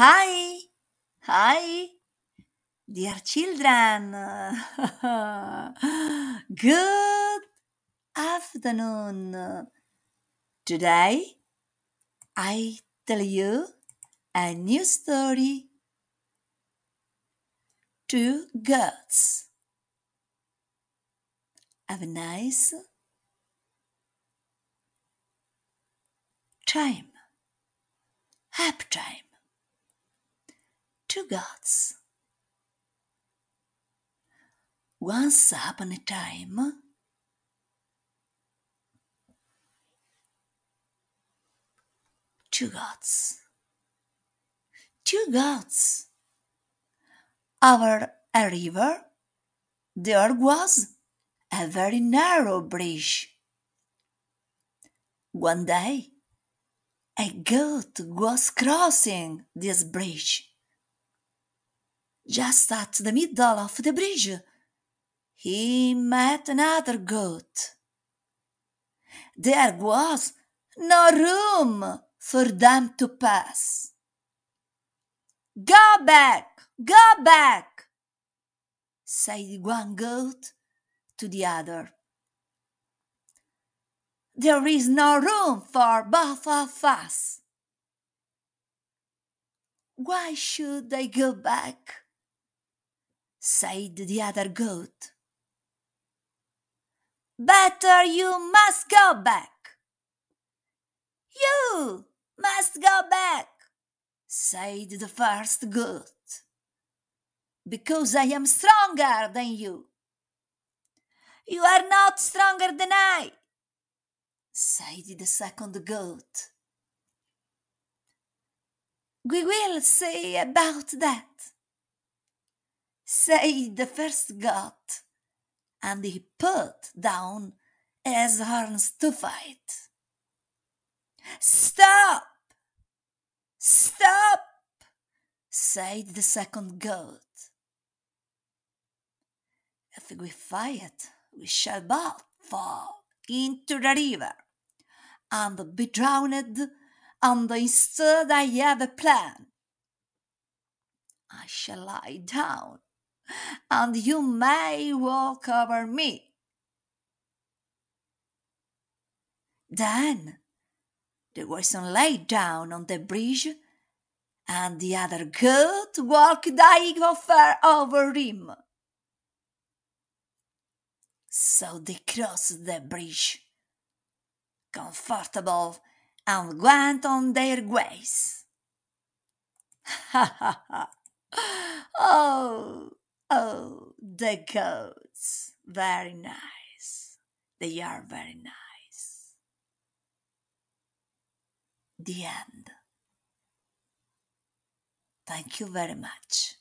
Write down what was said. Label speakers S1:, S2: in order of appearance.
S1: Hi, hi, dear children. Good afternoon. Today I tell you a new story. Two goats. Have a nice time. Happy time. Two goats. Once upon a time, two goats. Two goats. Over a river, there was a very narrow bridge. One day, a goat was crossing this bridge. Just at the middle of the bridge, he met another goat. There was no room for them to pass. Go back, go back, said one goat to the other. There is no room for both of us. Why should I go back? Said the other goat. Better you must go back. You must go back, said the first goat. Because I am stronger than you. You are not stronger than I, said the second goat. We will see about that, said the first god, and he put down his horns to fight. Stop! Stop! said the second goat. If we fight, we shall both fall into the river and be drowned, and instead I have a plan. I shall lie down, and you may walk over me. Then the Wilson lay down on the bridge, and the other goat walked over over him. So they crossed the bridge, comfortable, and went on their ways. Ha ha ha! Oh, oh, the goats, very nice. They are very nice. The end. Thank you very much.